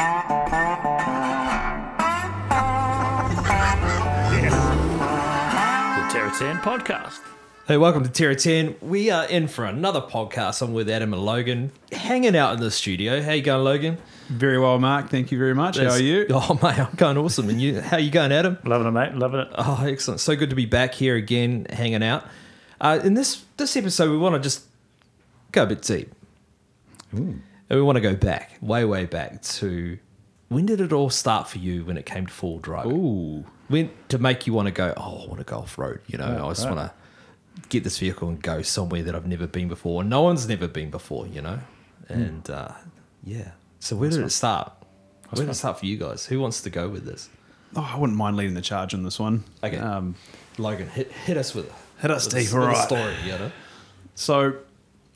The Terra 10 podcast. Hey, welcome to Terra 10. We are in for another podcast. I'm with Adam and Logan, hanging out in the studio. How you going, Logan? Very well, Mark. Thank you very much. How are you? Oh, mate, I'm going awesome. And you? How you going, Adam? Loving it, mate. Loving it. Oh, excellent. So good to be back here again, hanging out. Uh, in this this episode, we want to just go a bit deep. And we want to go back, way, way back to when did it all start for you when it came to wheel drive? Ooh. When to make you want to go, oh, I want to go off road. You know, I just right. want to get this vehicle and go somewhere that I've never been before. No one's never been before, you know? And uh, yeah. So where did it start? Where did it start for you guys? Who wants to go with this? Oh, I wouldn't mind leading the charge on this one. Okay. Um, Logan, hit, hit us with Hit us with a- deep, with a story, you know? so,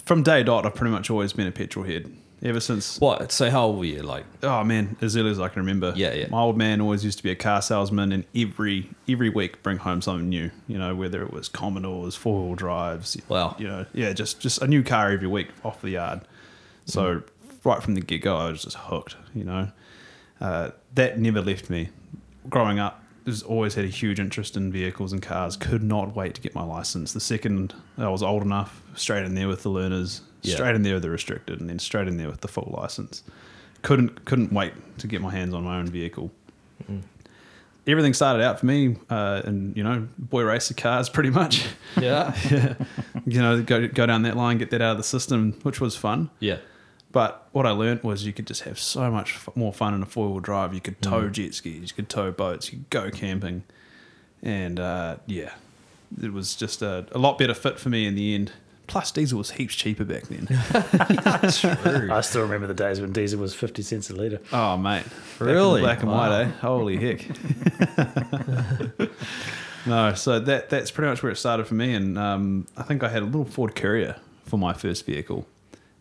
from day dot, I've pretty much always been a petrol head. Ever since, What? So how old were you? Like, oh man, as early as I can remember. Yeah, yeah. My old man always used to be a car salesman, and every every week bring home something new. You know, whether it was Commodores, four wheel drives. Wow. You know, yeah, just just a new car every week off the yard. So right from the get go, I was just hooked. You know, uh, that never left me. Growing up, just always had a huge interest in vehicles and cars. Could not wait to get my license. The second I was old enough, straight in there with the learners, Yeah. straight in there with the restricted, and then straight in there with the full license. Couldn't couldn't wait to get my hands on my own vehicle. Everything started out for me, uh, and you know, boy racer cars, pretty much. yeah. you know, go go down that line, get that out of the system, which was fun. yeah. But what I learnt was you could just have so much f- more fun in a four wheel drive. You could tow jet skis, you could tow boats, you could go camping, and uh, yeah, it was just a, a lot better fit for me in the end. Plus, diesel was heaps cheaper back then. True. I still remember the days when diesel was 50 cents a litre. oh mate, Back in the Really? black and white, eh? Holy heck! no, so that that's pretty much where it started for me, and um, I think I had a little Ford Courier for my first vehicle,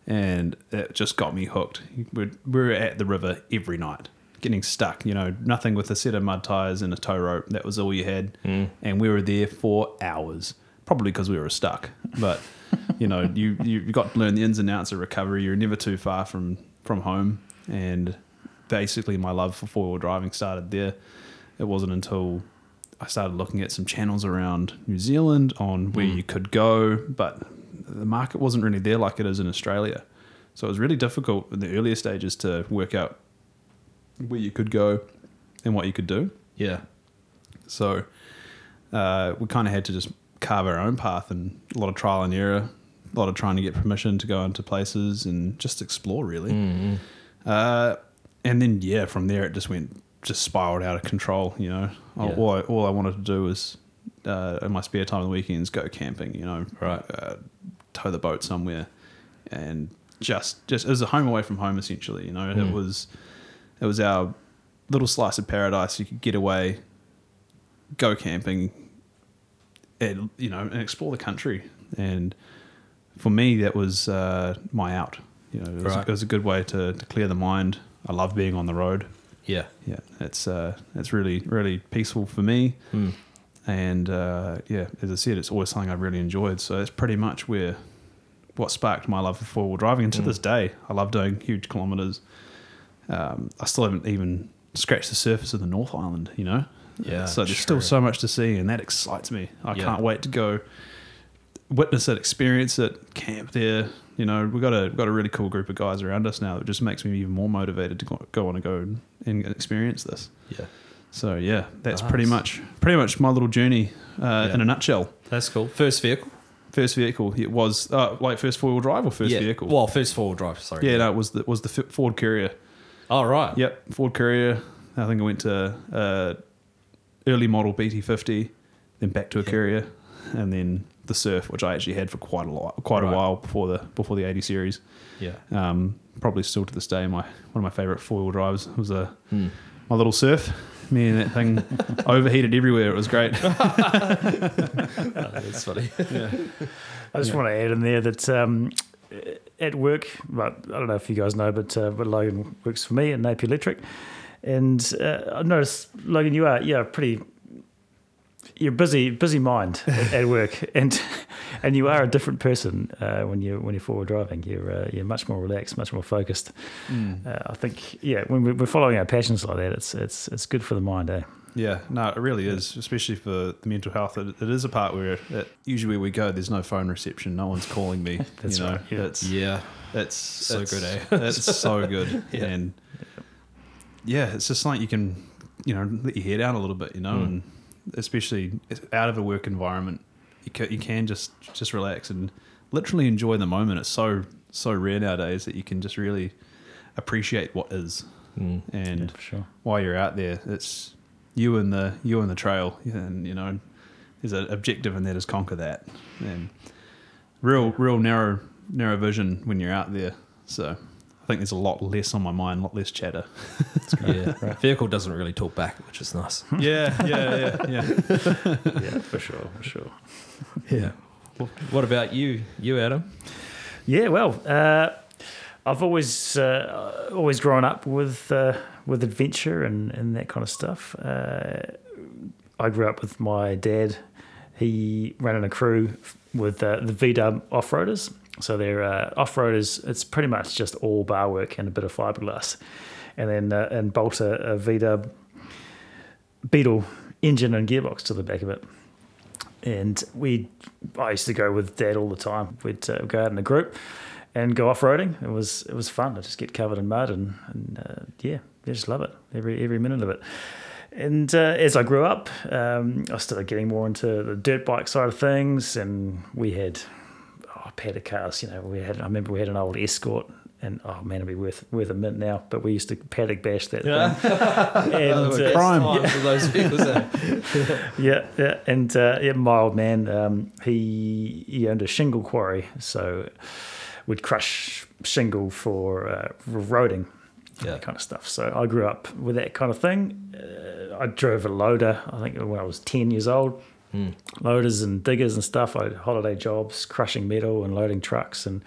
and it just got me hooked. We're, we're at the river every night, getting stuck. You know, nothing with a set of mud tires and a tow rope. That was all you had, mm. and we were there for hours. Probably because we were stuck, but you know, you you got to learn the ins and outs of recovery. You're never too far from from home, and basically, my love for four wheel driving started there. It wasn't until I started looking at some channels around New Zealand on where mm. you could go, but the market wasn't really there like it is in Australia. So it was really difficult in the earlier stages to work out where you could go and what you could do. Yeah. So uh, we kind of had to just carve our own path and a lot of trial and error, a lot of trying to get permission to go into places and just explore really. Uh, and then yeah, from there it just went just spiraled out of control. You know, All- Yeah. all I, all I wanted to do was uh, in my spare time on the weekends go camping. You know, Right. uh, tow the boat somewhere, and just just it was a home away from home essentially. You know, it was it was our little slice of paradise. You could get away, go camping, and you know, and explore the country. And for me, that was uh, my out. You know, it was, Right. it was a good way to, to clear the mind. I love being on the road. Yeah. Yeah, it's uh, it's really really peaceful for me. And uh, yeah, as I said, it's always something I've really enjoyed. So that's pretty much where what sparked my love for four wheel driving. And to this day, I love doing huge kilometers. Um, I still haven't even scratched the surface of the North Island. You know. Yeah, So there's true. still so much to see, and that excites me. I Yeah. can't wait to go witness it, experience it, camp there. You know, we've got a we've got a really cool group of guys around us now that just makes me even more motivated to go, go on and go and experience this. Yeah. So yeah, that's Nice. pretty much pretty much my little journey uh, Yeah. in a nutshell. That's cool. First vehicle? First vehicle, it was uh, like first four wheel drive or first yeah. vehicle. Well, first four wheel drive, sorry. yeah, no, it was the, was the Ford Courier. Oh, right. Yep, Ford Courier. I think I went to uh, early model BT50, then back to a Courier, and then the Surf, which I actually had for quite a lot, quite Right. a while before the before the 80 series. Yeah. Um, probably still to this day, my one of my favorite four wheel drives was a Hmm. my little Surf. Me and that thing overheated everywhere. It was great. That's funny. I just want to add in there that um, at work, but I don't know if you guys know, but uh, but Logan works for me at Napier Electric, and uh, I noticed Logan, you are yeah pretty. You're busy, busy mind at, at work, and and you are a different person uh, when you when you're forward driving. You're uh, you're much more relaxed, much more focused. Mm. Uh, I think yeah, when we're following our passions like that, it's it's it's good for the mind, eh? Yeah, no, it really is, especially for the mental health. It, it is a part where it, usually where we go, there's no phone reception, no one's calling me. That's you know, right, yeah. it's Yeah. it's So it's, good, eh? It's so good, Yeah. and yeah, it's just like you can, you know, let your hair down a little bit, you know, Mm. and especially out of a work environment, you can, you can just just relax and literally enjoy the moment. It's so so rare nowadays that you can just really appreciate what is, Mm. and Yeah, sure. while you're out there, it's you and the you and the trail, and you know, there's an objective, and that is conquer that, and real real narrow narrow vision when you're out there. So I think there's a lot less on my mind, a lot less chatter. Yeah. Vehicle doesn't really talk back, which is nice. yeah, yeah, yeah, yeah. Yeah, for sure, for sure. Yeah. What about you, you Adam? Yeah, well, uh, I've always uh, always grown up with uh, with adventure and, and that kind of stuff. Uh, I grew up with my dad. He ran in a crew with uh, the VW off roaders. So they're uh, off roaders. It's pretty much just all bar work and a bit of fiberglass, and then uh, and bolt a, a VW Beetle engine and gearbox to the back of it and we I used to go with dad all the time. We'd uh, go out in a group and go off roading. It was it was fun. I just get covered in mud and, and uh, yeah, I just love it every every minute of it. And uh, as I grew up, um, I started getting more into the dirt bike side of things, and we had oh, paddock cars. You know, we had. I remember we had an old Escort, and oh man, it'd be worth worth a mint now. But we used to paddock bash that thing. and, uh, crime. Times with those vehicles. eh? yeah, yeah, and uh, yeah, my old man, um, he he owned a shingle quarry, so we'd crush shingle for uh, roading, Yeah. that kind of stuff. So I grew up with that kind of thing. Uh, I drove a loader. I think when I was ten years old, Hmm. loaders and diggers and stuff. I had holiday jobs, crushing metal and loading trucks, and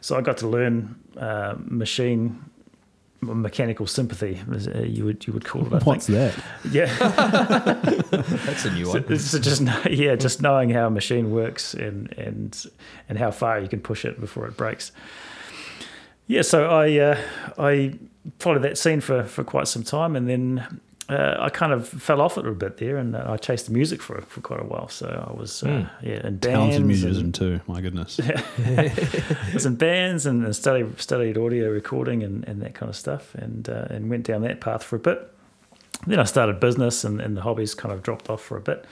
so I got to learn uh, machine. Mechanical sympathy, as, uh, you would you would call it. I What's think. that? Yeah, That's a new one. so just yeah, just knowing how a machine works and and and how far you can push it before it breaks. Yeah, so I uh, I followed that scene for for quite some time, and then uh, I kind of fell off it a bit there, and uh, I chased the music for for quite a while. So I was uh, yeah in bands, Talented and- musician too. My goodness. I was in bands and, and studied studied audio recording and, and that kind of stuff, and uh, and went down that path for a bit. Then I started business, and, and the hobbies kind of dropped off for a bit.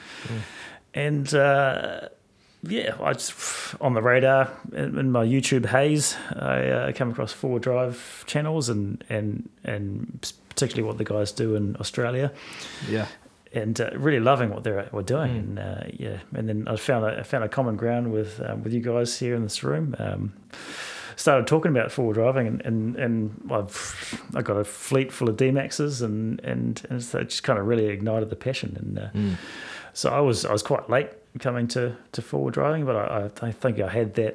And uh, yeah, I just on the radar in, in my YouTube haze, I uh, came across four drive channels and and and particularly what the guys do in Australia yeah. and uh, really loving what they're were doing. And uh, yeah, and then I found a, I found a common ground with um, with you guys here in this room. Um, started talking about forward driving, and and, and I've I got a fleet full of D Maxes, and and and so it just kind of really ignited the passion. And uh, so I was I was quite late coming to to forward driving, but I, I think I had that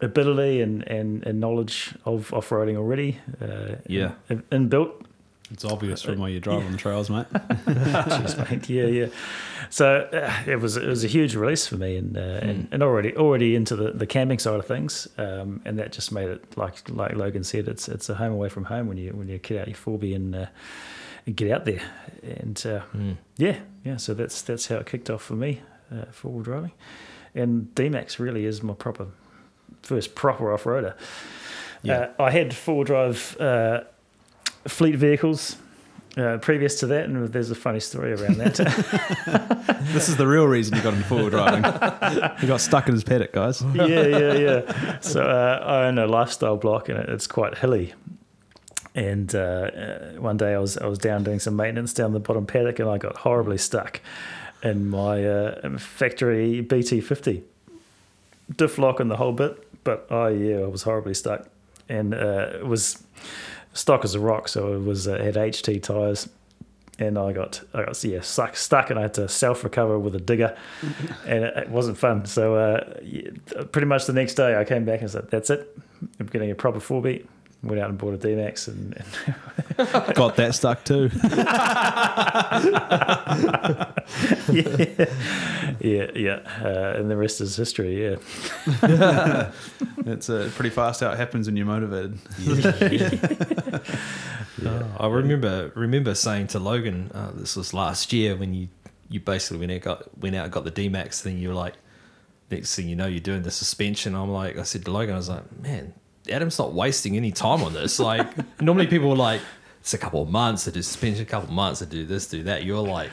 ability and, and, and knowledge of off roading already. Uh, Yeah. in- inbuilt It's obvious from where you drive on the trails, mate. Jeez, mate. Yeah, yeah. So uh, it was it was a huge release for me, and uh, and, and already already into the, the camping side of things, um, and that just made it like like Logan said, it's it's a home away from home when you when you get out your Forby and uh, and get out there, and uh, yeah, yeah. So that's that's how it kicked off for me, uh, four wheel driving, and D Max really is my proper first proper off roader. Yeah. Uh, I had four wheel drive uh, fleet vehicles uh, previous to that, and there's a funny story around that. this is the real reason you got into four wheel driving. he got stuck in his paddock, guys. yeah, yeah, yeah. So uh, I own a lifestyle block, and it's quite hilly. And uh, uh, one day I was I was down doing some maintenance down the bottom paddock, and I got horribly stuck in my uh, factory BT50 diff lock and the whole bit. But oh yeah, I was horribly stuck, and uh, it was stock as a rock, so it was uh, had HT tires. And I got, I got, yeah, stuck, stuck, and I had to self recover with a digger, and it, it wasn't fun. So, uh, pretty much the next day, I came back and said, "That's it. I'm getting a proper four beat, went out and bought a D-Max and, and Got that stuck too. yeah, yeah, uh, and the rest is history. Yeah, It's uh, pretty fast how it happens when you're motivated. Uh, I remember remember saying to Logan, uh, this was last year when you you basically went out got went out and got the D Max thing. You were like, next thing you know, you're doing the suspension. I'm like, I said to Logan, I was like, man, Adam's not wasting any time on this. Like normally people are like, it's a couple of months to do spend a couple of months to do this, do that. You're like.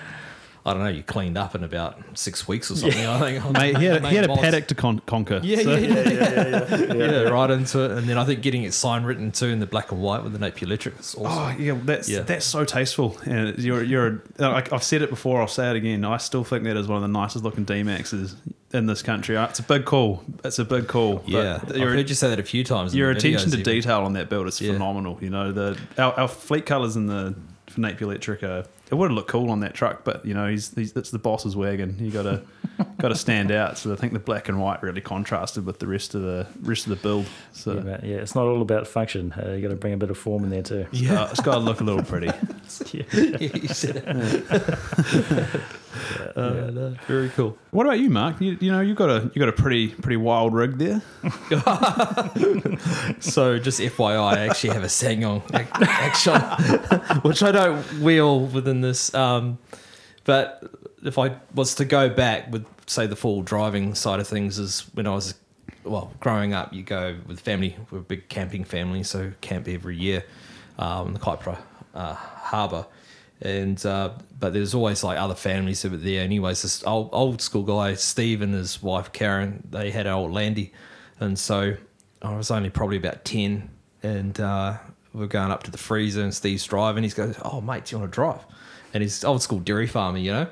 I don't know. You cleaned up in about six weeks or something. I think. Mate, he had, he had a paddock to con- conquer. Yeah, so- yeah, yeah, yeah, Yeah, right into it, and then I think getting it sign written too in the black and white with the Napier Electric is awesome. Oh yeah, that's Yeah. that's so tasteful. And you're you're like I've said it before. I'll say it again. I still think that is one of the nicest looking D Maxes in this country. Uh, It's a big call. It's a big call. Yeah, I've heard you say that a few times. your attention to even. detail on that build is Yeah. phenomenal. You know the our, our fleet colors in the Napier Electric are. It would have looked cool on that truck, but you know he's, he's it's the boss's wagon. You got to got to stand out. So I think the black and white really contrasted with the rest of the rest of the build. So yeah, but, yeah, it's not all about function. Uh, you got to bring a bit of form in there too. yeah, uh, it's got to look a little pretty. Yeah, you said it. Uh, no, very cool. What about you, Mark? You, you know you got a you got a pretty pretty wild rig there. So, just FYI, I actually have a SsangYong ac- Actyon, which I don't wheel within this. Um, but if I was to go back with, say, the full driving side of things, is when I was, well, growing up, you go with family. We're a big camping family, so camp every year um, in the Kaipara uh, Harbour. And uh, but there's always like other families that were there. Anyways, this old, old school guy Steve and his wife Karen, they had old landy, and so I was only probably about 10 and uh, we're going up to the freezer and Steve's driving. He's goes, oh, mate, do you want to drive? And he's old school dairy farmer, you know?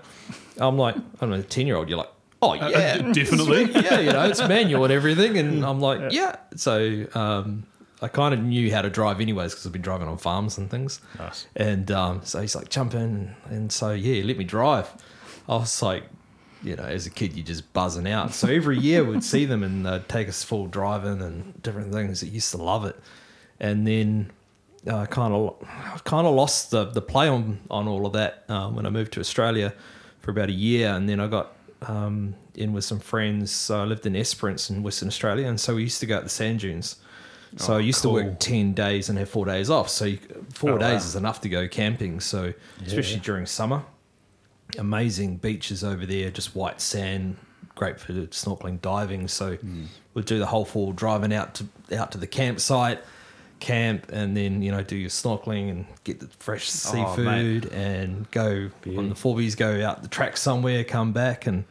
I'm like, I'm a 10 year old, you're like, oh, yeah. definitely. yeah, you know, it's manual and everything. And I'm like, yeah. So um, I kind of knew how to drive anyways because I've been driving on farms and things. Nice. And um, so he's like, jump in. And so, yeah, let me drive. I was like, you know, as a kid, you're just buzzing out. So every year we'd see them and they'd take us full driving and different things. I used to love it. And then I kind of kind of lost the, the play on, on all of that um, when I moved to Australia for about a year. And then I got um, in with some friends. So I lived in Esperance in Western Australia. And so we used to go out the sand dunes. So Oh, I used cool. to work 10 days and have four days off. So you, four Oh, days wow. is enough to go camping. So, especially during summer amazing beaches over there, just white sand, great for snorkeling, diving. So we'd do the whole fall driving out to out to the campsite, camp, and then you know do your snorkeling and get the fresh Oh, seafood and go Beauty. on the four Bs, go out the track somewhere, come back and.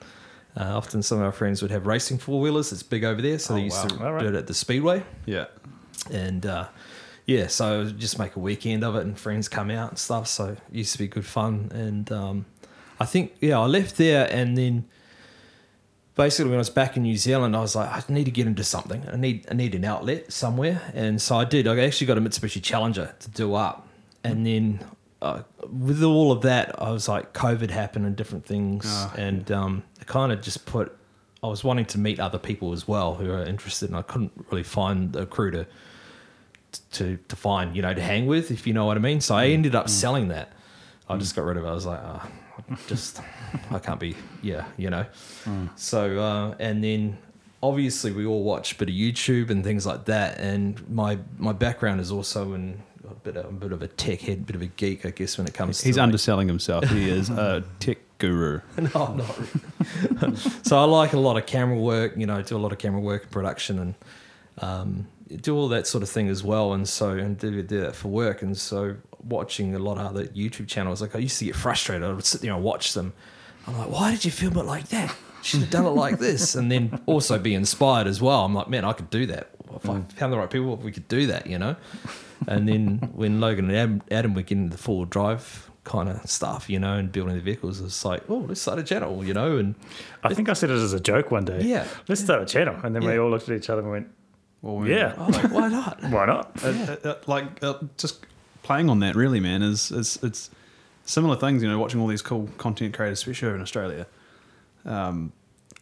Uh, often some of our friends would have racing four wheelers. It's big over there, so Oh, they used to wow. All right. do it at the speedway Yeah. and uh, yeah, so just make a weekend of it, and friends come out and stuff. So it used to be good fun, and um, I think yeah, I left there, and then basically when I was back in New Zealand, I was like, I need to get into something. I need I need an outlet somewhere, and so I did. I actually got a Mitsubishi Challenger to do up, and then. Uh, with all of that, I was like, COVID happened and different things, Ah. and um, it kind of just put. I was wanting to meet other people as well who are interested, and I couldn't really find a crew to to to find, you know, to hang with, if you know what I mean. So I ended up selling that. I just got rid of it. I was like, oh, just I can't be, yeah, you know. So uh, and then obviously we all watch a bit of YouTube and things like that. And my my background is also in a bit of, a bit of a tech head, bit of a geek, I guess, when it comes. He's to like- underselling himself. He is a tech guru. no, I'm not. really. so I like a lot of camera work. You know, do a lot of camera work and production and um, do all that sort of thing as well. And so and do, do that for work. And so watching a lot of other YouTube channels, like I used to get frustrated. I would sit there and watch them. I'm like, why did you film it like that? Should have done it like this. And then also be inspired as well. I'm like, man, I could do that. If I found the right people, we could do that, you know? And then when Logan and Adam, Adam were getting the full drive kind of stuff, you know, and building the vehicles, it's like, oh, let's start a channel, you know, and I think I said it as a joke one day. Yeah. let's start a channel, and then we all looked at each other and went, Well, "Yeah, oh, like, why not? why not?" Uh, uh, uh, like uh, just playing on that really man is, is it's similar things you know watching all these cool content creators especially over in australia um,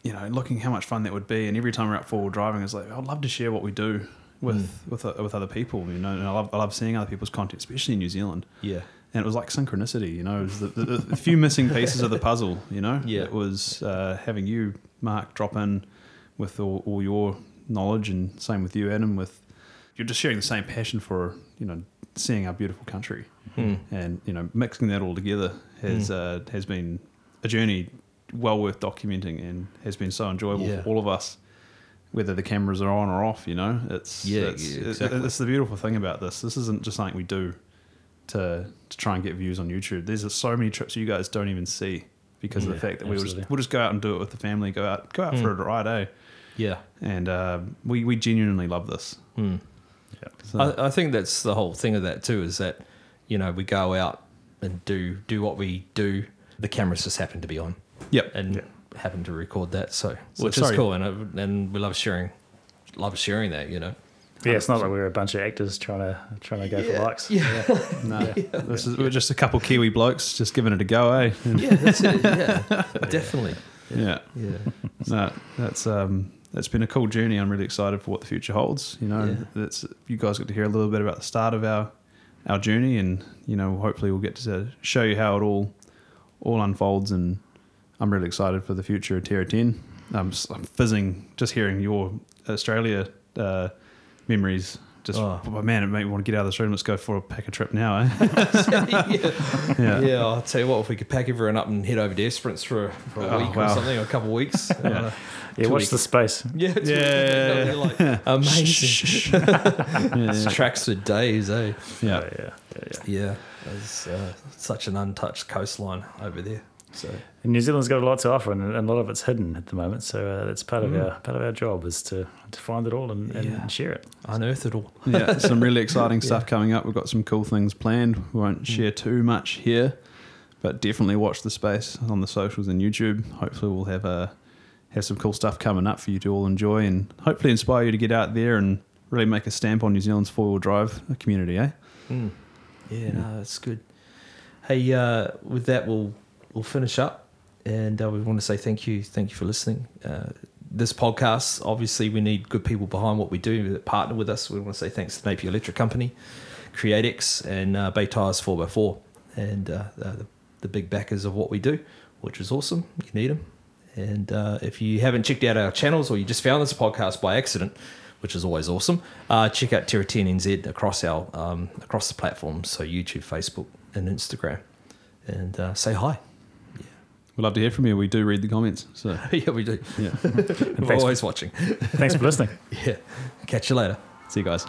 you know looking how much fun that would be and every time we're out forward driving it's like i'd love to share what we do with Mm. with uh, with other people. You know, and I love, I love seeing other people's content, especially in New Zealand. Yeah. And it was like synchronicity. You know, it was the, the, the few missing pieces of the puzzle. You know, Yeah. it was uh, having you, Mark, drop in with all, all your knowledge, and same with you, Adam. With you're just sharing the same passion for you know seeing our beautiful country, Mm. and you know mixing that all together has uh, has been a journey well worth documenting, and has been so enjoyable Yeah. for all of us. Whether the cameras are on or off, you know, it's Yeah, it's, yeah, it- it's the beautiful thing about this. This isn't just something we do to to try and get views on YouTube. There's so many trips you guys don't even see because of the fact that we will just, we'll just go out and do it with the family. Go out go out Mm. for a ride, eh? Yeah. And uh, we we genuinely love this. Mm. So, I, I think that's the whole thing of that too is that you know we go out and do do what we do. The cameras just happen to be on yep. and Yeah. happen to record that, so, So which sorry. is cool, and uh, and we love sharing, love sharing that. You know. Yeah, it's not like we're a bunch of actors trying to trying to go for likes. Yeah. No, this is we're just a couple Kiwi blokes just giving it a go, eh? Yeah, that's it. Yeah, definitely. yeah. Yeah. No, that's um, that's been a cool journey. I'm really excited for what the future holds. You know, Yeah. that's you guys get to hear a little bit about the start of our our journey, and you know, hopefully we'll get to show you how it all all unfolds. And I'm really excited for the future of Terra Ten. I'm, s- I'm fizzing just hearing your Australia uh, memories. Just Oh. oh. man, it made me want to get out of this room. Let's go for a pack a trip now, eh? yeah. yeah. yeah, I'll tell you what, if we could pack everyone up and head over to Esperance for, a- for a Oh, week or something, or a couple of weeks. uh, Yeah, watch weeks. the space. yeah, two Yeah. weeks, you're like, amazing. yeah, It's tracks for days, eh? yeah. Oh, yeah, yeah, yeah. Yeah, there's uh, such an untouched coastline over there. So And New Zealand's got a lot to offer, and, and a lot of it's hidden at the moment. So uh, that's part of Mm. our part of our job is to, to find it all and, and Yeah. share it. unearth it all. yeah, some really exciting stuff Yeah. coming up. We've got some cool things planned. We won't share too much here, but definitely watch the space on the socials and YouTube. Hopefully, we'll have a have some cool stuff coming up for you to all enjoy, and hopefully inspire you to get out there and really make a stamp on New Zealand's four wheel drive community. Eh? Mm. Yeah, no, that's good. Hey, uh, with that, we'll we'll finish up, and uh, we want to say thank you, thank you for listening. Uh, this podcast, obviously, we need good people behind what we do that partner with us. We want to say thanks to Napier Electric Company, CreateX, and uh, Bay Tires 4x4, and uh, the, the big backers of what we do, which is awesome. You need them. And uh, if you haven't checked out our channels or you just found this podcast by accident, which is always awesome, uh, check out Terra 10 NZ across our um, across the platforms, so YouTube, Facebook, and Instagram, and uh, say hi. We'd love to hear from you. We do read the comments. So yeah, we do. yeah, We're thanks- always watching. Thanks for listening. Yeah. Catch you later. see you guys.